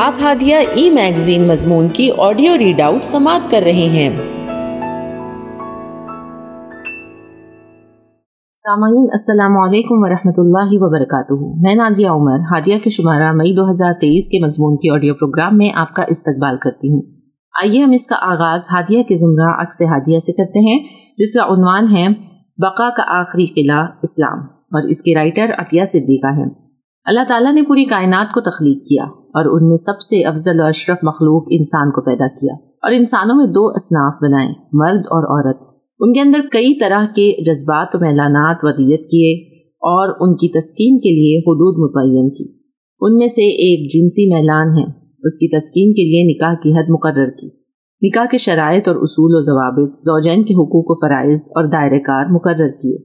آپ ہادیہ ای میگزین مضمون کی آڈیو ریڈ آؤٹ سماعت کر رہے ہیں۔ سامعین السلام علیکم ورحمۃ اللہ وبرکاتہ۔ میں نازیہ عمر، ہادیہ کے شمارہ مئی دو ہزار تیئیس کے مضمون کی آڈیو پروگرام میں آپ کا استقبال کرتی ہوں۔ آئیے ہم اس کا آغاز ہادیہ کے زمرہ عکس ہادیہ سے کرتے ہیں، جس کا عنوان ہے، بقا کا آخری قلعہ اسلام۔ اور اس کے رائٹر عطیہ صدیقہ ہیں۔ اللہ تعالیٰ نے پوری کائنات کو تخلیق کیا۔ اور ان میں سب سے افضل و اشرف مخلوق انسان کو پیدا کیا۔ اور انسانوں میں دو اصناف بنائے مرد اور عورت۔ ان کے اندر کئی طرح کے جذبات و میلانات ودیت کیے اور ان کی تسکین کے لیے حدود متعین کی۔ ان میں سے ایک جنسی میلان ہے، اس کی تسکین کے لیے نکاح کی حد مقرر کی۔ نکاح کے شرائط اور اصول و ضوابط زوجین کے حقوق و فرائض اور دائرہ کار مقرر کیے۔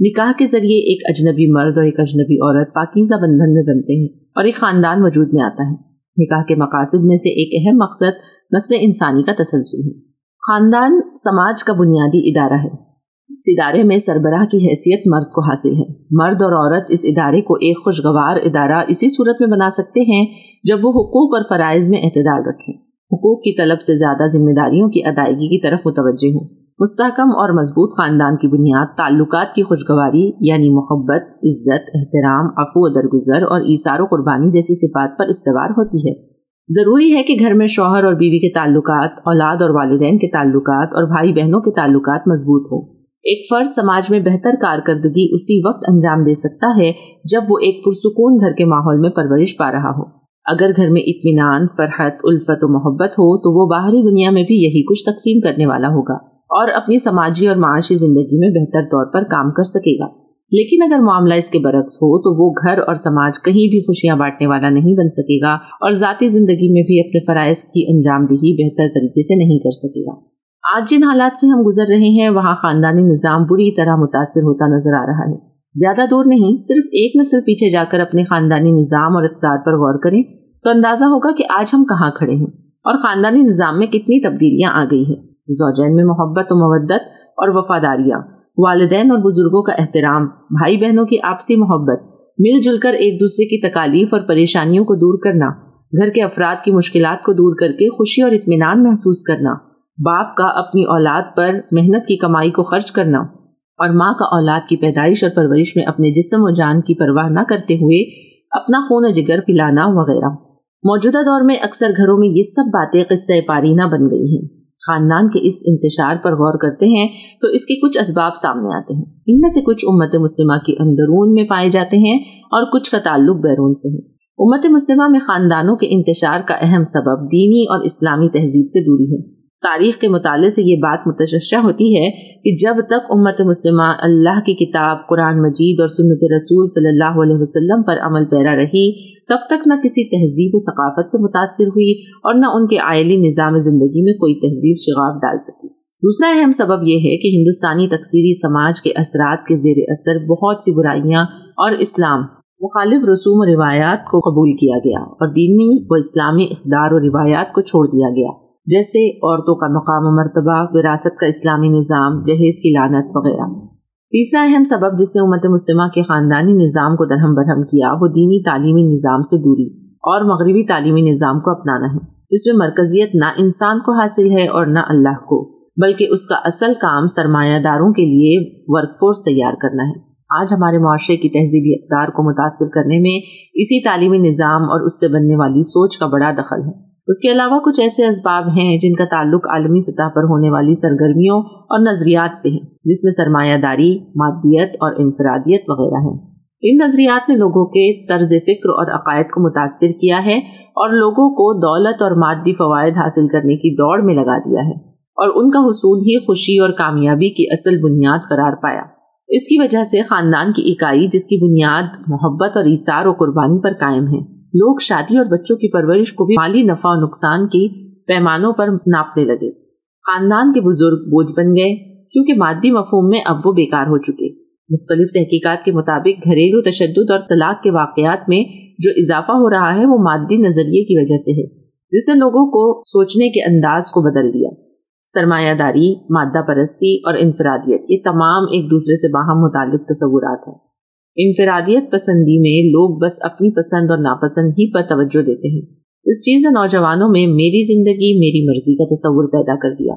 نکاح کے ذریعے ایک اجنبی مرد اور ایک اجنبی عورت پاکیزہ بندھن میں بنتے ہیں۔ اور ایک خاندان وجود میں آتا ہے۔ نکاح کے مقاصد میں سے ایک اہم مقصد نسل انسانی کا تسلسل ہے۔ خاندان سماج کا بنیادی ادارہ ہے۔ اس ادارے میں سربراہ کی حیثیت مرد کو حاصل ہے۔ مرد اور عورت اس ادارے کو ایک خوشگوار ادارہ اسی صورت میں بنا سکتے ہیں جب وہ حقوق اور فرائض میں اعتدال رکھیں۔ حقوق کی طلب سے زیادہ ذمہ داریوں کی ادائیگی کی طرف متوجہ ہوں۔ مستحکم اور مضبوط خاندان کی بنیاد، تعلقات کی خوشگواری یعنی محبت، عزت، احترام افو و درگزر اور ایثار و قربانی جیسی صفات پر استوار ہوتی ہے۔ ضروری ہے کہ گھر میں شوہر اور بیوی کے تعلقات، اولاد اور والدین کے تعلقات اور بھائی بہنوں کے تعلقات مضبوط ہوں۔ ایک فرد سماج میں بہتر کارکردگی اسی وقت انجام دے سکتا ہے جب وہ ایک پرسکون گھر کے ماحول میں پرورش پا رہا ہو۔ اگر گھر میں اطمینان، فرحت، الفت و محبت ہو تو وہ باہری دنیا میں بھی یہی کچھ تقسیم کرنے والا ہوگا۔ اور اپنی سماجی اور معاشی زندگی میں بہتر طور پر کام کر سکے گا۔ لیکن اگر معاملہ اس کے برعکس ہو تو وہ گھر اور سماج کہیں بھی خوشیاں بانٹنے والا نہیں بن سکے گا اور ذاتی زندگی میں بھی اپنے فرائض کی انجام دہی بہتر طریقے سے نہیں کر سکے گا۔ آج جن حالات سے ہم گزر رہے ہیں، وہاں خاندانی نظام بری طرح متاثر ہوتا نظر آ رہا ہے۔ زیادہ دور نہیں، صرف ایک نسل پیچھے جا کر اپنے خاندانی نظام اور اقدار پر غور کریں تو اندازہ ہوگا کہ آج ہم کہاں کھڑے ہیں اور خاندانی نظام میں کتنی تبدیلیاں آ گئی ہیں۔ زوجین میں محبت و مودت اور وفاداریاں، والدین اور بزرگوں کا احترام، بھائی بہنوں کی آپسی محبت، مل جل کر ایک دوسرے کی تکالیف اور پریشانیوں کو دور کرنا، گھر کے افراد کی مشکلات کو دور کر کے خوشی اور اطمینان محسوس کرنا، باپ کا اپنی اولاد پر محنت کی کمائی کو خرچ کرنا اور ماں کا اولاد کی پیدائش اور پرورش میں اپنے جسم و جان کی پرواہ نہ کرتے ہوئے اپنا خون و جگر پلانا وغیرہ۔ موجودہ دور میں اکثر گھروں میں یہ سب باتیں قصہ پارینہ بن گئی ہیں۔ خاندان کے اس انتشار پر غور کرتے ہیں تو اس کے کچھ اسباب سامنے آتے ہیں۔ ان میں سے کچھ امت مسلمہ کے اندرون میں پائے جاتے ہیں اور کچھ کا تعلق بیرون سے ہے۔ امت مسلمہ میں خاندانوں کے انتشار کا اہم سبب دینی اور اسلامی تہذیب سے دوری ہے۔ تاریخ کے مطالعے سے یہ بات متششہ ہوتی ہے کہ جب تک امت مسلمہ اللہ کی کتاب قرآن مجید اور سنت رسول صلی اللہ علیہ وسلم پر عمل پیرا رہی، تب تک نہ کسی تہذیب و ثقافت سے متاثر ہوئی اور نہ ان کے آئلی نظام زندگی میں کوئی تہذیب شغاف ڈال سکی۔ دوسرا اہم سبب یہ ہے کہ ہندوستانی تقسیری سماج کے اثرات کے زیر اثر بہت سی برائیاں اور اسلام، مخالف رسوم و روایات کو قبول کیا گیا اور دینی و اسلامی اقدار و روایات کو چھوڑ دیا گیا۔ جیسے عورتوں کا مقام و مرتبہ، وراثت کا اسلامی نظام، جہیز کی لانت وغیرہ۔ تیسرا اہم سبب جس نے امت مسلمہ کے خاندانی نظام کو درہم برہم کیا، وہ دینی تعلیمی نظام سے دوری اور مغربی تعلیمی نظام کو اپنانا ہے۔ جس میں مرکزیت نہ انسان کو حاصل ہے اور نہ اللہ کو، بلکہ اس کا اصل کام سرمایہ داروں کے لیے ورک فورس تیار کرنا ہے۔ آج ہمارے معاشرے کی تہذیبی اقدار کو متاثر کرنے میں اسی تعلیمی نظام اور اس سے بننے والی سوچ کا بڑا دخل ہے۔ اس کے علاوہ کچھ ایسے اسباب ہیں جن کا تعلق عالمی سطح پر ہونے والی سرگرمیوں اور نظریات سے ہے جس میں سرمایہ داری، مادیت اور انفرادیت وغیرہ ہیں۔ ان نظریات نے لوگوں کے طرز فکر اور عقائد کو متاثر کیا ہے اور لوگوں کو دولت اور مادی فوائد حاصل کرنے کی دوڑ میں لگا دیا ہے اور ان کا حصول ہی خوشی اور کامیابی کی اصل بنیاد قرار پایا۔ اس کی وجہ سے خاندان کی اکائی، جس کی بنیاد محبت اور اثار و قربانی پر قائم ہے۔ لوگ شادی اور بچوں کی پرورش کو بھی مالی نفع و نقصان کی پیمانوں پر ناپنے لگے۔ خاندان کے بزرگ بوجھ بن گئے، کیونکہ مادی مفہوم میں اب وہ بیکار ہو چکے۔ مختلف تحقیقات کے مطابق گھریلو تشدد اور طلاق کے واقعات میں جو اضافہ ہو رہا ہے وہ مادی نظریے کی وجہ سے ہے، جس نے لوگوں کو سوچنے کے انداز کو بدل دیا۔ سرمایہ داری، مادہ پرستی اور انفرادیت یہ تمام ایک دوسرے سے باہم متعلق تصورات ہیں۔ انفرادیت پسندی میں لوگ بس اپنی پسند اور ناپسند ہی پر توجہ دیتے ہیں۔ اس چیز نے نوجوانوں میں میری زندگی، میری مرضی کا تصور پیدا کر دیا۔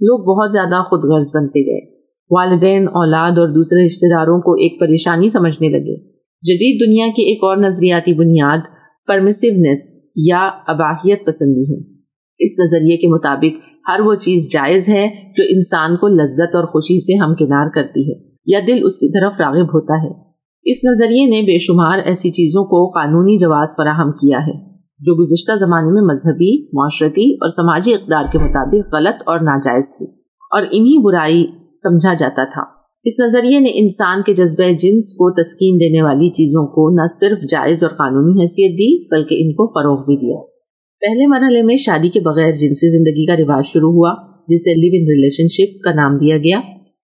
لوگ بہت زیادہ خود غرض بنتے گئے۔ والدین، اولاد اور دوسرے رشتہ داروں کو ایک پریشانی سمجھنے لگے۔ جدید دنیا کی ایک اور نظریاتی بنیاد پرمسونیس یا اباہیت پسندی ہے۔ اس نظریے کے مطابق ہر وہ چیز جائز ہے جو انسان کو لذت اور خوشی سے ہمکنار کرتی ہے یا دل اس کی طرف راغب ہوتا ہے۔ اس نظریے نے بے شمار ایسی چیزوں کو قانونی جواز فراہم کیا ہے، جو گزشتہ زمانے میں مذہبی، معاشرتی اور سماجی اقدار کے مطابق غلط اور ناجائز تھی اور انہی برائی سمجھا جاتا تھا۔ اس نظریے نے انسان کے جذبہ جنس کو تسکین دینے والی چیزوں کو نہ صرف جائز اور قانونی حیثیت دی، بلکہ ان کو فروغ بھی دیا۔ پہلے مرحلے میں شادی کے بغیر جنسی زندگی کا رواج شروع ہوا، جسے لیو ان ریلیشن شپ کا نام دیا گیا،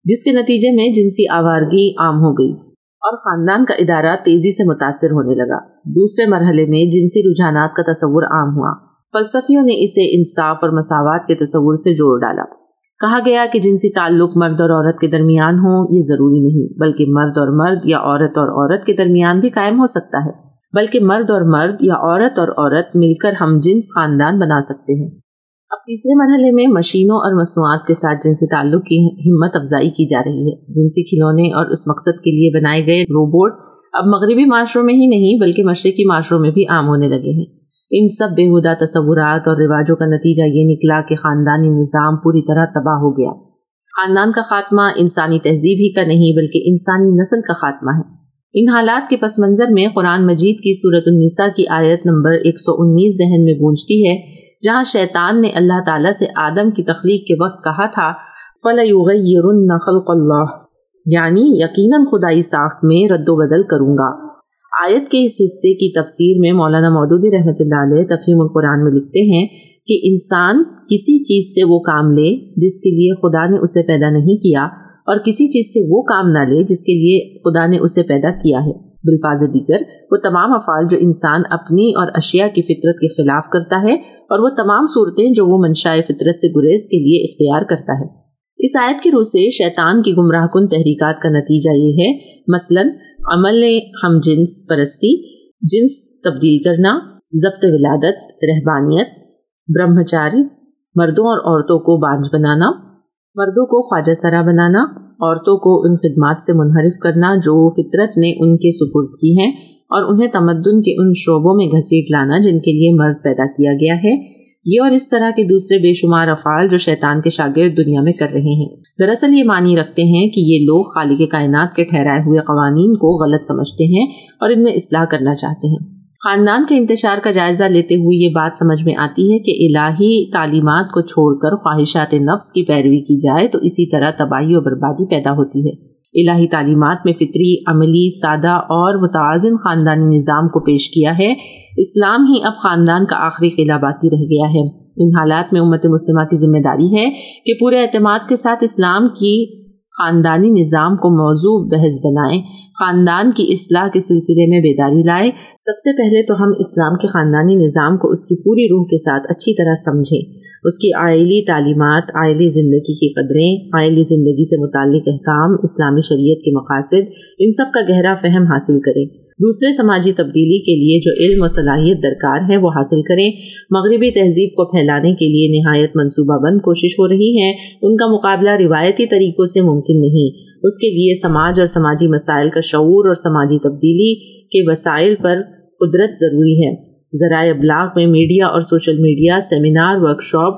جس کے نتیجے میں جنسی آوارگی عام ہو گئی۔ اور خاندان کا ادارہ تیزی سے متاثر ہونے لگا۔ دوسرے مرحلے میں جنسی رجحانات کا تصور عام ہوا۔ فلسفیوں نے اسے انصاف اور مساوات کے تصور سے جوڑ ڈالا۔ کہا گیا کہ جنسی تعلق مرد اور عورت کے درمیان ہو، یہ ضروری نہیں، بلکہ مرد اور مرد یا عورت اور عورت کے درمیان بھی قائم ہو سکتا ہے۔ بلکہ مرد اور مرد یا عورت اور عورت مل کر ہم جنس خاندان بنا سکتے ہیں۔ اب تیسرے مرحلے میں مشینوں اور مصنوعات کے ساتھ جنسی تعلق کی ہمت افزائی کی جا رہی ہے جنسی کھلونے اور اس مقصد کے لیے بنائے گئے روبوٹ اب مغربی معاشروں میں ہی نہیں، بلکہ مشرقی معاشروں میں بھی عام ہونے لگے ہیں۔ ان سب بےحدہ تصورات اور رواجوں کا نتیجہ یہ نکلا کہ خاندانی نظام پوری طرح تباہ ہو گیا۔ خاندان کا خاتمہ انسانی تہذیب ہی کا نہیں، بلکہ انسانی نسل کا خاتمہ ہے۔ ان حالات کے پس منظر میں قرآن مجید کی صورت النساء کی آیت نمبر 119 ذہن میں گونجتی ہے جہاں شیطان نے اللہ تعالیٰ سے آدم کی تخلیق کے وقت کہا تھا، فَلَيُغَيِّرُنَّ خَلْقَ اللَّهِ یعنی یقیناً خدائی ساخت میں رد و بدل کروں گا۔ آیت کے اس حصے کی تفسیر میں مولانا مودودی رحمۃ اللہ علیہ تفہیم القرآن میں لکھتے ہیں کہ انسان کسی چیز سے وہ کام لے جس کے لیے خدا نے اسے پیدا نہیں کیا اور کسی چیز سے وہ کام نہ لے جس کے لیے خدا نے اسے پیدا کیا ہے۔ بالفاظ دیگر، وہ تمام افعال جو انسان اپنی اور اشیاء کی فطرت کے خلاف کرتا ہے اور وہ تمام صورتیں جو وہ منشاء فطرت سے گریز کے لیے اختیار کرتا ہے۔ اس آیت کی روح سے شیطان کی گمراہ کن تحریکات کا نتیجہ یہ ہے، مثلاً، عمل ہم جنس پرستی، جنس تبدیل کرنا، ضبط ولادت، رہبانیت، برہمچاری، مردوں اور عورتوں کو بانج بنانا، مردوں کو خواجہ سرا بنانا عورتوں کو ان خدمات سے منحرف کرنا جو فطرت نے ان کے سپرد کی ہیں اور انہیں تمدن کے ان شعبوں میں گھسیٹ لانا جن کے لیے مرد پیدا کیا گیا ہے۔ یہ اور اس طرح کے دوسرے بے شمار افعال جو شیطان کے شاگرد دنیا میں کر رہے ہیں۔ دراصل یہ معنی رکھتے ہیں کہ یہ لوگ خالق کائنات کے ٹھہرائے ہوئے قوانین کو غلط سمجھتے ہیں اور ان میں اصلاح کرنا چاہتے ہیں۔ خاندان کے انتشار کا جائزہ لیتے ہوئے یہ بات سمجھ میں آتی ہے کہ الہی تعلیمات کو چھوڑ کر خواہشات نفس کی پیروی کی جائے تو اسی طرح تباہی و بربادی پیدا ہوتی ہے۔ الہی تعلیمات میں فطری، عملی، سادہ اور متوازن خاندانی نظام کو پیش کیا ہے۔ اسلام ہی اب خاندان کا آخری قلعہ باقی رہ گیا ہے۔ ان حالات میں امت مسلمہ کی ذمہ داری ہے کہ پورے اعتماد کے ساتھ اسلام کی خاندانی نظام کو موضوع بحث بنائیں۔ خاندان کی اصلاح کے سلسلے میں بیداری لائے۔ سب سے پہلے تو ہم اسلام کے خاندانی نظام کو اس کی پوری روح کے ساتھ اچھی طرح سمجھیں۔ اس کی آئلی تعلیمات، آئلی زندگی کی قدریں، آئلی زندگی سے متعلق احکام، اسلامی شریعت کے مقاصد، ان سب کا گہرا فہم حاصل کریں۔ دوسرے سماجی تبدیلی کے لیے جو علم و صلاحیت درکار ہے وہ حاصل کریں۔ مغربی تہذیب کو پھیلانے کے لیے نہایت منصوبہ بند کوشش ہو رہی ہے۔ ان کا مقابلہ روایتی طریقوں سے ممکن نہیں۔ اس کے لیے سماج اور سماجی مسائل کا شعور اور سماجی تبدیلی کے وسائل پر قدرت ضروری ہے۔ ذرائع ابلاغ میں میڈیا اور social media, seminar, workshop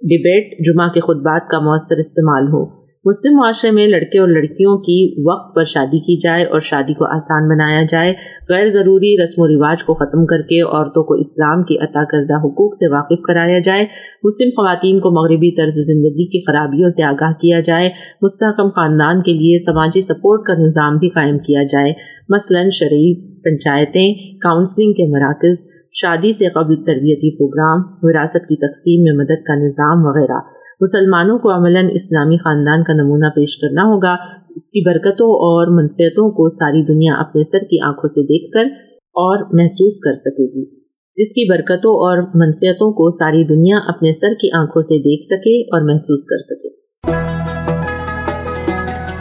debate جمعہ کے خطبات کا مؤثر استعمال ہو۔ مسلم معاشرے میں لڑکے اور لڑکیوں کی وقت پر شادی کی جائے اور شادی کو آسان بنایا جائے، غیر ضروری رسم و رواج کو ختم کر کے عورتوں کو اسلام کی عطا کردہ حقوق سے واقف کرایا جائے۔ مسلم خواتین کو مغربی طرز زندگی کی خرابیوں سے آگاہ کیا جائے۔ مستحکم خاندان کے لیے سماجی سپورٹ کا نظام بھی قائم کیا جائے۔ مثلا شرعی پنچایتیں کاؤنسلنگ کے مراکز، شادی سے قبل تربیتی پروگرام، وراثت کی تقسیم میں مدد کا نظام وغیرہ۔ مسلمانوں کو عملاً اسلامی خاندان کا نمونہ پیش کرنا ہوگا۔ اس کی برکتوں اور منفیتوں کو ساری دنیا اپنے سر کی آنکھوں سے دیکھ کر اور محسوس کر سکے گی۔ جس کی برکتوں اور منفیتوں کو ساری دنیا اپنے سر کی آنکھوں سے دیکھ سکے اور محسوس کر سکے۔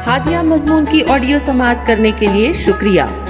ہادیہ مضمون کی آڈیو سماعت کرنے کے لیے شکریہ۔